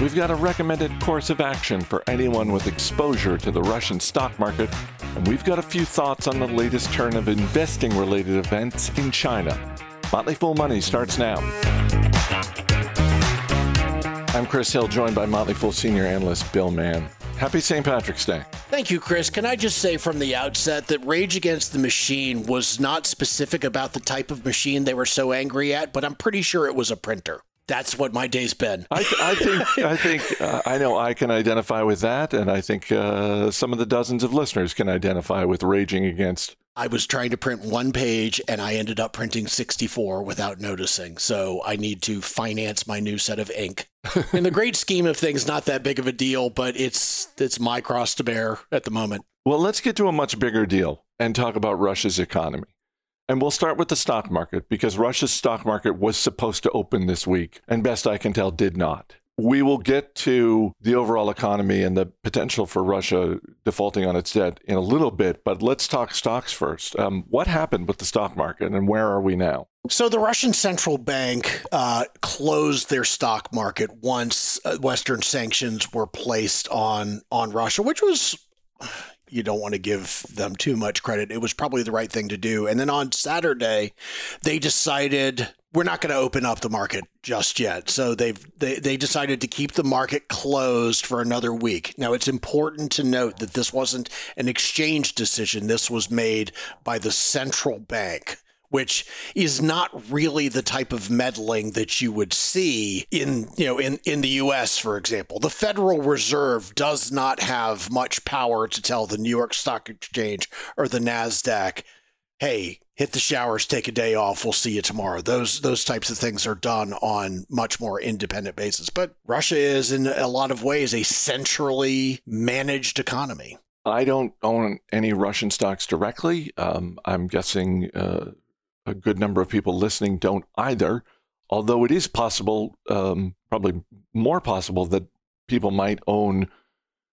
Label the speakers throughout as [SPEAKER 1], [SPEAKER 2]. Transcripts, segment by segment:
[SPEAKER 1] We've got a recommended course of action for anyone with exposure to the Russian stock market, and we've got a few thoughts on the latest turn of investing related events in China. Motley Fool Money starts now. I'm Chris Hill, joined by Motley Fool senior analyst Bill Mann. Happy St. Patrick's Day.
[SPEAKER 2] Thank you, Chris. Can I just say from the outset that Rage Against the Machine was not specific about the type of machine they were so angry at, but I'm pretty sure it was a printer. That's what my day's been.
[SPEAKER 1] I, I think I think uh, I know I can identify with that, and I think uh, some of the dozens of listeners can identify with raging against.
[SPEAKER 2] I was trying to print one page, and I ended up printing 64 without noticing. So I need to finance my new set of ink. In the great scheme of things, not that big of a deal, but it's it's my cross to bear at the moment.
[SPEAKER 1] Well, let's get to a much bigger deal and talk about Russia's economy. And we'll start with the stock market because Russia's stock market was supposed to open this week, and best I can tell, did not. We will get to the overall economy and the potential for Russia defaulting on its debt in a little bit, but let's talk stocks first. Um, what happened with the stock market and where are we now?
[SPEAKER 2] So, the Russian central bank uh, closed their stock market once uh, Western sanctions were placed on, on Russia, which was you don't want to give them too much credit. It was probably the right thing to do. And then on Saturday, they decided we're not going to open up the market just yet. So they've they, they decided to keep the market closed for another week. Now it's important to note that this wasn't an exchange decision. This was made by the central bank which is not really the type of meddling that you would see in you know in, in the US for example. The Federal Reserve does not have much power to tell the New York Stock Exchange or the Nasdaq, "Hey, hit the showers, take a day off, we'll see you tomorrow." Those those types of things are done on much more independent basis. But Russia is in a lot of ways a centrally managed economy.
[SPEAKER 1] I don't own any Russian stocks directly. Um, I'm guessing uh, a good number of people listening don't either. Although it is possible, um, probably more possible, that people might own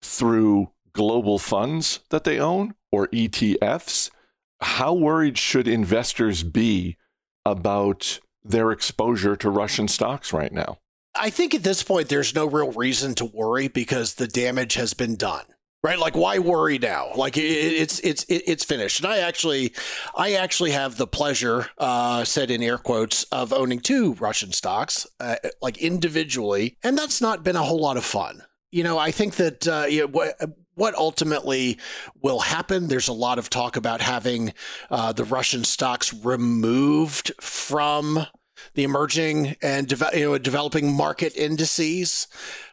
[SPEAKER 1] through global funds that they own or ETFs. How worried should investors be about their exposure to Russian stocks right now?
[SPEAKER 2] I think at this point, there's no real reason to worry because the damage has been done right? Like why worry now? Like it's it's it's finished. And i actually i actually have the pleasure uh said in air quotes of owning two russian stocks uh, like individually. And that's not been a whole lot of fun. You know i think that uh you know, what ultimately will happen. There's a lot of talk about having uh, the Russian stocks removed from the emerging and de- you know, developing market indices.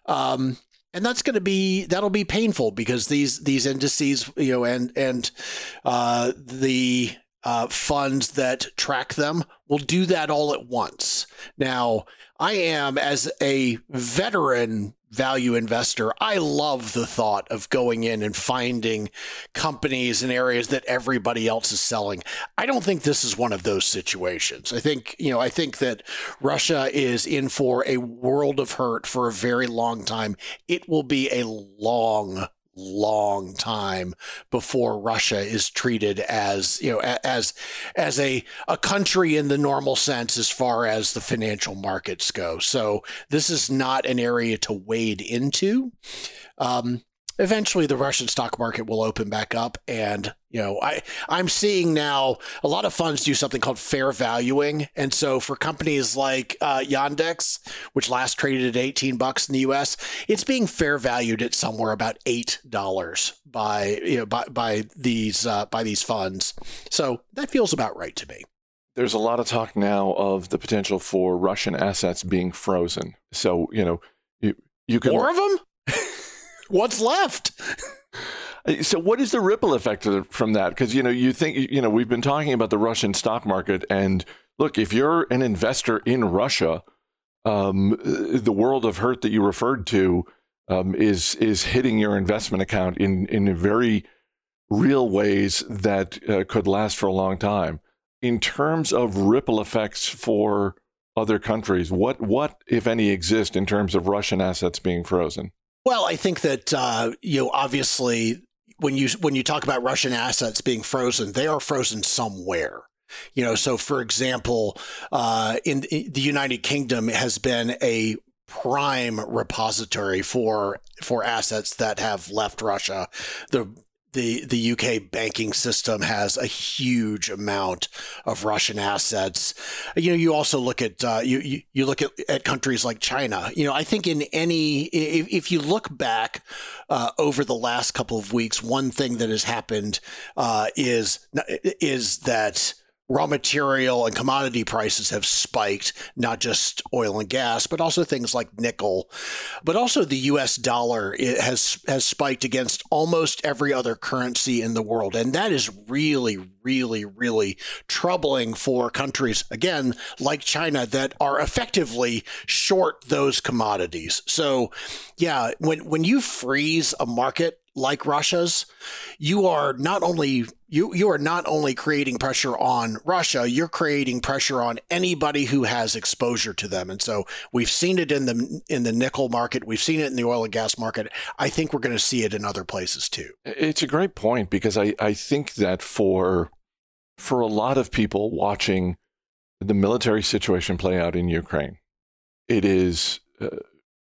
[SPEAKER 2] Um, and that's going to be that'll be painful because these these indices you know and and uh, the uh, funds that track them will do that all at once. Now, I am as a veteran value investor, I love the thought of going in and finding companies in areas that everybody else is selling. I don't think this is one of those situations. I think, you know, I think that Russia is in for a world of hurt for a very long time. It will be a long long time before Russia is treated as you know as as a a country in the normal sense as far as the financial markets go. So this is not an area to wade into. Um, eventually the Russian stock market will open back up and you know I I'm seeing now a lot of funds do something called fair valuing. And so for companies like uh, Yandex which last traded at 18 bucks in the US it's being fair valued at somewhere about $8 by you know by by these uh, by these funds. So that feels about right to me.
[SPEAKER 1] There's a lot of talk now of the potential for Russian assets being frozen. So you know you you can
[SPEAKER 2] more of them what's left?
[SPEAKER 1] so what is the ripple effect from that? Because you know you think you know we've been talking about the russian stock market and look if you're an investor in russia um, the world of hurt that you referred to um, is is hitting your investment account in in very real ways that uh, could last for a long time. In terms of ripple effects for other countries what what if any exist in terms of russian assets being frozen
[SPEAKER 2] well, I think that uh, you know, obviously, when you when you talk about Russian assets being frozen, they are frozen somewhere. You know, so for example, uh, in, in the United Kingdom has been a prime repository for for assets that have left Russia. The the the UK banking system has a huge amount of Russian assets. You know, you also look at uh, you, you, you look at, at countries like China. You know, I think in any if, if you look back uh, over the last couple of weeks, one thing that has happened uh, is is that raw material and commodity prices have spiked, not just oil and gas, but also things like nickel. But also the US dollar has has spiked against almost every other currency in the world. And that is really, really, really troubling for countries, again, like China, that are effectively short those commodities. So yeah, when when you freeze a market like Russia's, you are not only you you are not only creating pressure on Russia, you're creating pressure on anybody who has exposure to them. And so we've seen it in the in the nickel market, we've seen it in the oil and gas market. I think we're going to see it in other places too.
[SPEAKER 1] It's a great point because I, I think that for for a lot of people watching the military situation play out in Ukraine, it is uh,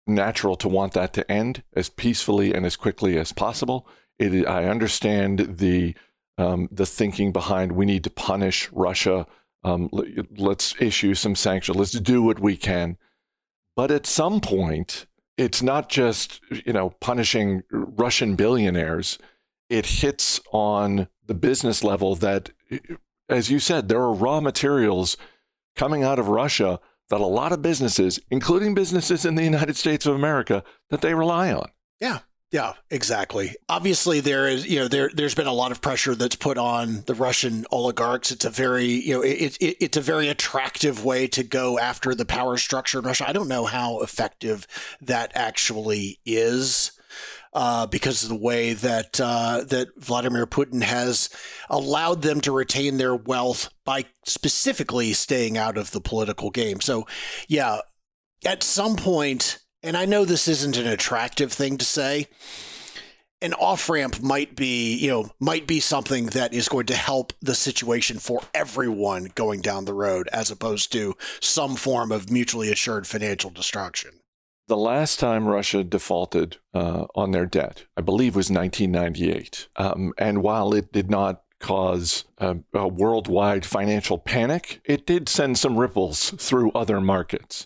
[SPEAKER 1] natural to want that to end as peacefully and as quickly as possible. It, I understand the um, the thinking behind we need to punish Russia. Um, let's issue some sanctions. Let's do what we can. But at some point, it's not just you know punishing Russian billionaires. It hits on the business level that, as you said, there are raw materials coming out of Russia that a lot of businesses, including businesses in the United States of America, that they rely on.
[SPEAKER 2] Yeah. Yeah, exactly. Obviously, there is you know there there's been a lot of pressure that's put on the Russian oligarchs. It's a very you know it, it, it's a very attractive way to go after the power structure in Russia. I don't know how effective that actually is. Uh, because of the way that uh, that Vladimir Putin has allowed them to retain their wealth by specifically staying out of the political game. So, yeah, at some point, and I know this isn't an attractive thing to say, an off ramp might be, you know, might be something that is going to help the situation for everyone going down the road, as opposed to some form of mutually assured financial destruction.
[SPEAKER 1] The last time Russia defaulted uh, on their debt, I believe, was 1998. Um, and while it did not cause a, a worldwide financial panic, it did send some ripples through other markets.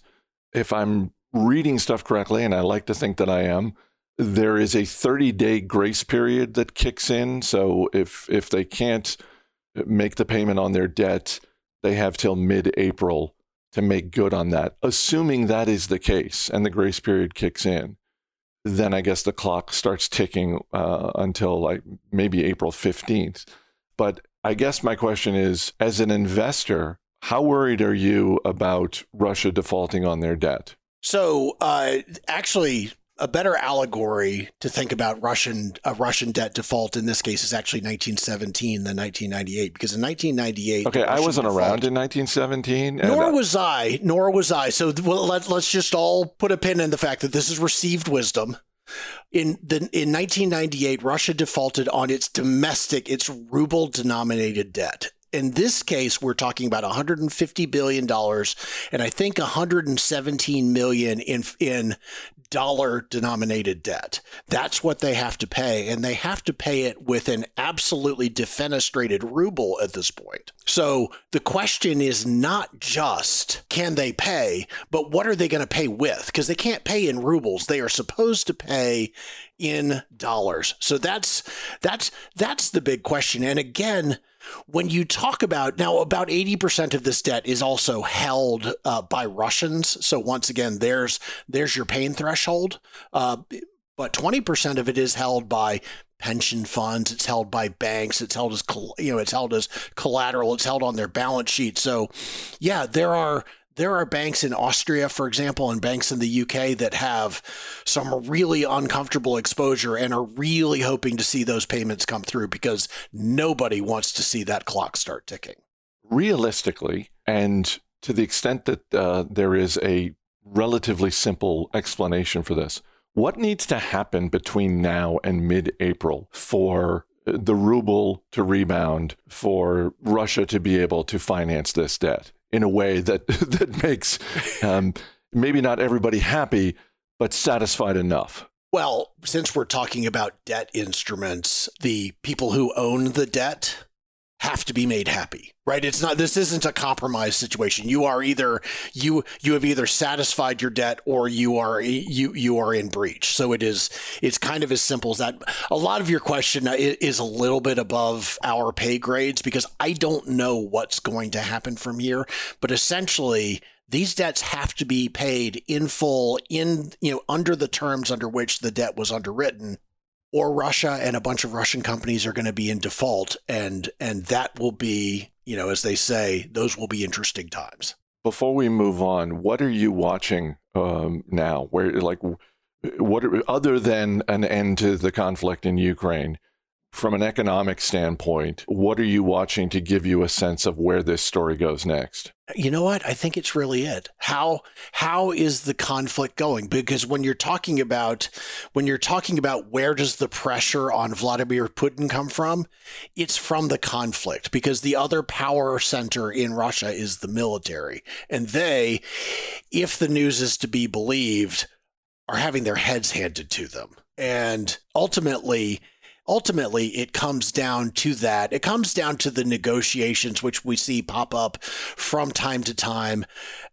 [SPEAKER 1] If I'm reading stuff correctly, and I like to think that I am, there is a 30 day grace period that kicks in. So if if they can't make the payment on their debt, they have till mid April to make good on that. Assuming that is the case and the grace period kicks in, then I guess the clock starts ticking uh, until like maybe April 15th. But I guess my question is as an investor, how worried are you about Russia defaulting on their debt?
[SPEAKER 2] So, uh, actually, a better allegory to think about Russian a Russian debt default in this case is actually 1917 than 1998 because in 1998
[SPEAKER 1] okay I wasn't default, around in 1917
[SPEAKER 2] nor uh, was I nor was I. So well, let, let's just all put a pin in the fact that this is received wisdom. In the in 1998 Russia defaulted on its domestic its ruble denominated debt. In this case, we're talking about 150 billion dollars, and I think 117 million in in dollar denominated debt. That's what they have to pay, and they have to pay it with an absolutely defenestrated ruble at this point. So the question is not just can they pay, but what are they going to pay with? Because they can't pay in rubles. They are supposed to pay in dollars. So that's that's that's the big question. And again, when you talk about now, about 80% of this debt is also held uh, by Russians. So once again, there's there's your pain threshold. Uh, but 20% of it is held by pension funds it's held by banks it's held as you know it's held as collateral it's held on their balance sheet so yeah there are there are banks in Austria, for example, and banks in the UK that have some really uncomfortable exposure and are really hoping to see those payments come through because nobody wants to see that clock start ticking.
[SPEAKER 1] Realistically, and to the extent that uh, there is a relatively simple explanation for this, what needs to happen between now and mid April for the ruble to rebound for Russia to be able to finance this debt in a way that that makes um, maybe not everybody happy, but satisfied enough.
[SPEAKER 2] Well, since we're talking about debt instruments, the people who own the debt have to be made happy right? It's not this isn't a compromise situation. You are either you you have either satisfied your debt or you are you you are in breach. So it is it's kind of as simple as that. A lot of your question is a little bit above our pay grades because i don't know what's going to happen from here. But essentially these debts have to be paid in full in you know under the terms under which the debt was underwritten or Russia and a bunch of Russian companies are going to be in default and and that will be, you know, as they say, those will be interesting times.
[SPEAKER 1] Before we move on, what are you watching um, now? Where like what are, other than an end to the conflict in Ukraine? From an economic standpoint, what are you watching to give you a sense of where this story goes next?
[SPEAKER 2] You know what? I think it's really it. How how is the conflict going? Because when you're talking about when you're talking about where does the pressure on Vladimir Putin come from? It's from the conflict because the other power center in Russia is the military. And they, if the news is to be believed, are having their heads handed to them. And ultimately, ultimately it comes down to that. It comes down to the negotiations which we see pop up from time to time.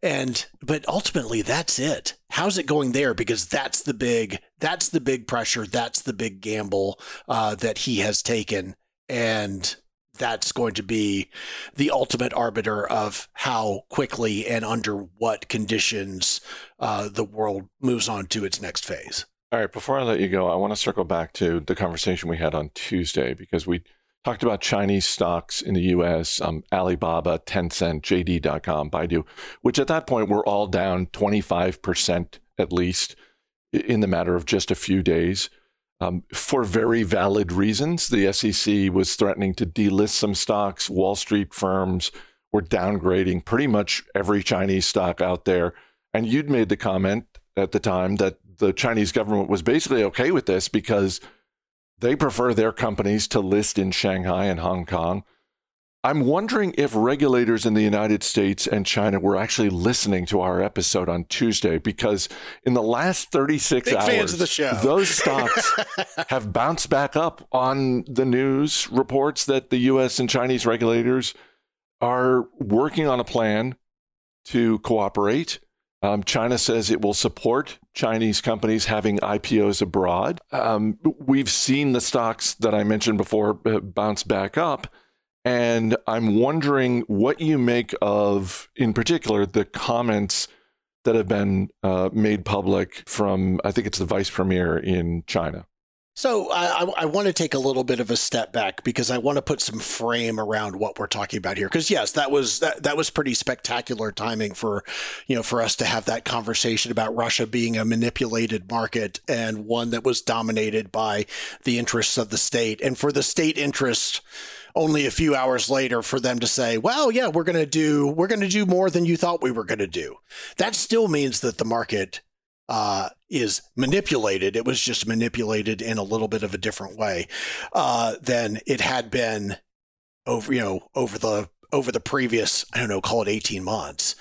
[SPEAKER 2] And but ultimately that's it. How's it going there? Because that's the big that's the big pressure. That's the big gamble uh, that he has taken. And that's going to be the ultimate arbiter of how quickly and under what conditions uh, the world moves on to its next phase.
[SPEAKER 1] All right, before I let you go, I want to circle back to the conversation we had on Tuesday because we talked about Chinese stocks in the US, um, Alibaba, Tencent, JD.com, Baidu, which at that point were all down 25% at least in the matter of just a few days. Um, for very valid reasons. The SEC was threatening to delist some stocks. Wall Street firms were downgrading pretty much every Chinese stock out there. And you'd made the comment at the time that the Chinese government was basically okay with this because they prefer their companies to list in Shanghai and Hong Kong. I'm wondering if regulators in the United States and China were actually listening to our episode on Tuesday because in the last 36
[SPEAKER 2] Big
[SPEAKER 1] hours, those stocks have bounced back up on the news reports that the US and Chinese regulators are working on a plan to cooperate um, China says it will support Chinese companies having IPOs abroad. Um, we've seen the stocks that I mentioned before uh, bounce back up. And I'm wondering what you make of, in particular, the comments that have been uh, made public from, I think it's the vice premier in China.
[SPEAKER 2] So I, I, want to take a little bit of a step back because I want to put some frame around what we're talking about here. Because yes, that was that, that was pretty spectacular timing for you know for us to have that conversation about Russia being a manipulated market and one that was dominated by the interests of the state, and for the state interest only a few hours later for them to say, "Well, yeah, we're going to do we're going to do more than you thought we were going to do." That still means that the market uh, is manipulated. It was just manipulated in a little bit of a different way uh, than it had been over, you know, over the over the previous, I don't know, call it 18 months.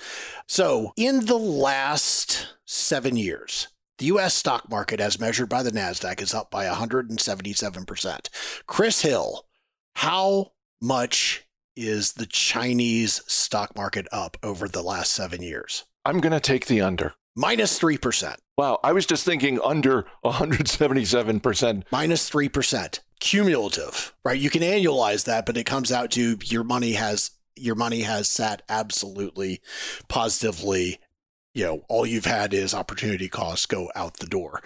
[SPEAKER 2] So in the last seven years, the US stock market, as measured by the NASDAQ, is up by 177%. Chris Hill, how much is the Chinese stock market up over the last seven years?
[SPEAKER 1] I'm going to take the under
[SPEAKER 2] minus 3%.
[SPEAKER 1] Wow. I was just thinking under 177%.
[SPEAKER 2] Minus 3%. Cumulative, right? You can annualize that, but it comes out to your money has your money has sat absolutely positively. You know, all you've had is opportunity costs go out the door.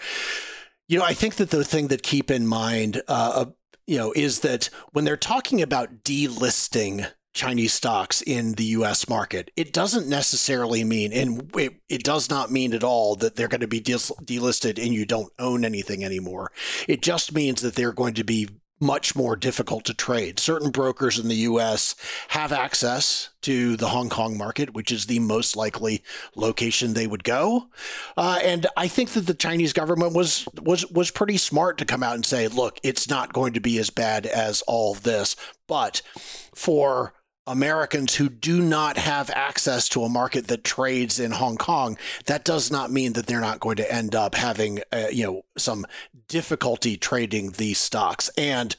[SPEAKER 2] You know, I think that the thing that keep in mind, uh, you know, is that when they're talking about delisting Chinese stocks in the US market. It doesn't necessarily mean, and it, it does not mean at all that they're going to be delisted and you don't own anything anymore. It just means that they're going to be much more difficult to trade. Certain brokers in the US have access to the Hong Kong market, which is the most likely location they would go. Uh, and I think that the Chinese government was was was pretty smart to come out and say, look, it's not going to be as bad as all this, but for Americans who do not have access to a market that trades in Hong Kong, that does not mean that they're not going to end up having, uh, you know, some difficulty trading these stocks. And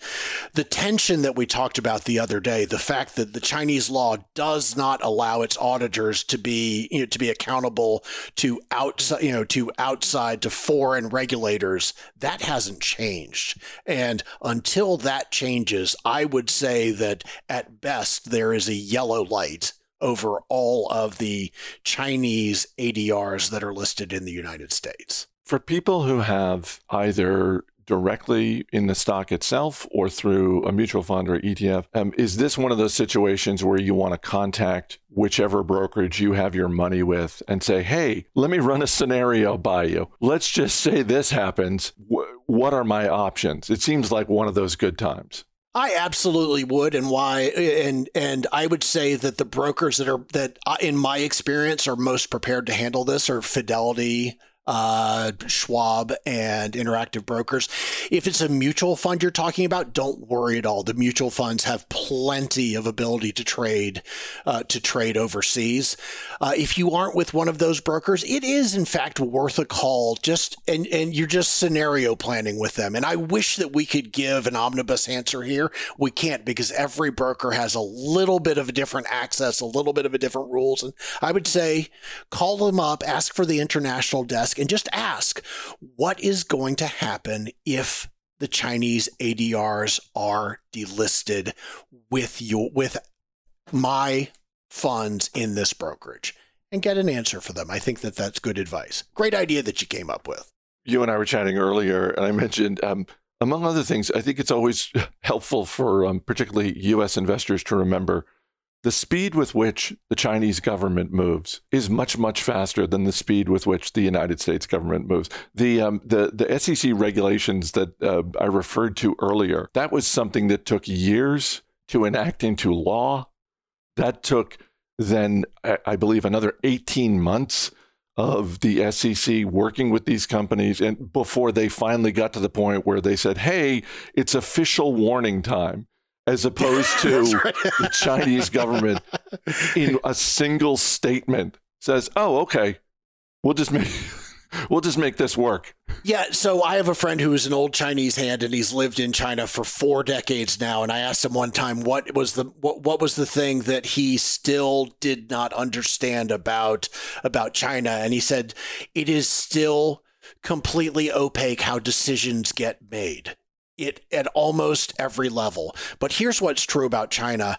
[SPEAKER 2] the tension that we talked about the other day, the fact that the Chinese law does not allow its auditors to be, you know, to be accountable to outside, you know, to outside to foreign regulators, that hasn't changed. And until that changes, I would say that at best there is a yellow light over all of the Chinese ADRs that are listed in the United States.
[SPEAKER 1] For people who have either directly in the stock itself or through a mutual fund or ETF, um, is this one of those situations where you want to contact whichever brokerage you have your money with and say, hey, let me run a scenario by you? Let's just say this happens. What are my options? It seems like one of those good times.
[SPEAKER 2] I absolutely would, and why? And and I would say that the brokers that are that, uh, in my experience, are most prepared to handle this are Fidelity, uh, Schwab and Interactive Brokers. If it's a mutual fund you're talking about, don't worry at all. The mutual funds have plenty of ability to trade uh, to trade overseas. Uh, if you aren't with one of those brokers, it is in fact worth a call. Just and and you're just scenario planning with them. And I wish that we could give an omnibus answer here. We can't because every broker has a little bit of a different access, a little bit of a different rules. And I would say call them up, ask for the international desk and just ask what is going to happen if the Chinese ADRs are delisted with your with my funds in this brokerage and get an answer for them. I think that that's good advice. Great idea that you came up with.
[SPEAKER 1] You and I were chatting earlier, and I mentioned, um, among other things, I think it's always helpful for um, particularly U.S. investors to remember the speed with which the Chinese government moves is much, much faster than the speed with which the United States government moves. The um, the the SEC regulations that uh, I referred to earlier that was something that took years to enact into law. That took then I believe another 18 months of the SEC working with these companies and before they finally got to the point where they said, "Hey, it's official warning time." As opposed to right. the Chinese government in a single statement says, "Oh, okay, we'll just make." We'll just make this work.
[SPEAKER 2] Yeah, so I have a friend who is an old Chinese hand and he's lived in China for 4 decades now and I asked him one time what was the what, what was the thing that he still did not understand about about China and he said it is still completely opaque how decisions get made it at almost every level. But here's what's true about China.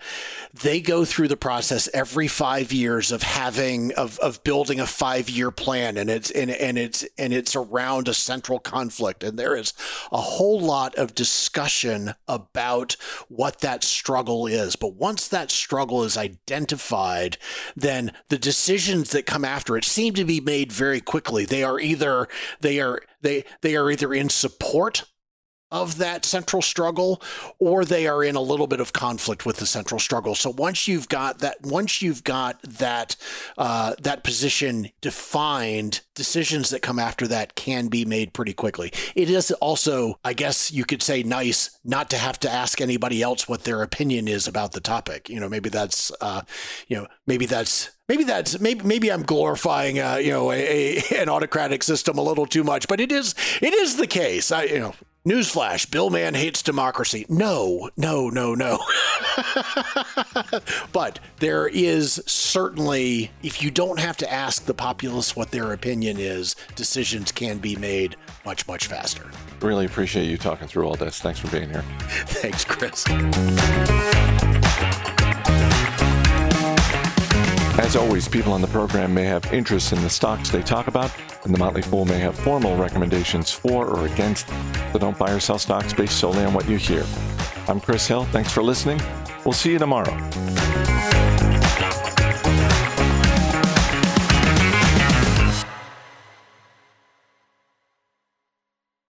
[SPEAKER 2] They go through the process every 5 years of having of of building a 5-year plan and it's and, and it's and it's around a central conflict and there is a whole lot of discussion about what that struggle is. But once that struggle is identified, then the decisions that come after it seem to be made very quickly. They are either they are they they are either in support of that central struggle or they are in a little bit of conflict with the central struggle. So once you've got that once you've got that uh, that position defined decisions that come after that can be made pretty quickly. It is also i guess you could say nice not to have to ask anybody else what their opinion is about the topic. You know maybe that's uh, you know maybe that's maybe that's maybe maybe I'm glorifying uh, you know a, a, an autocratic system a little too much, but it is it is the case. I you know Newsflash Bill Mann hates democracy. No, no, no, no. but there is certainly, if you don't have to ask the populace what their opinion is, decisions can be made much, much faster.
[SPEAKER 1] Really appreciate you talking through all this. Thanks for being here.
[SPEAKER 2] Thanks, Chris.
[SPEAKER 1] As always, people on the program may have interests in the stocks they talk about, and the Motley Fool may have formal recommendations for or against, so don't buy or sell stocks based solely on what you hear. I'm Chris Hill. Thanks for listening. We'll see you tomorrow.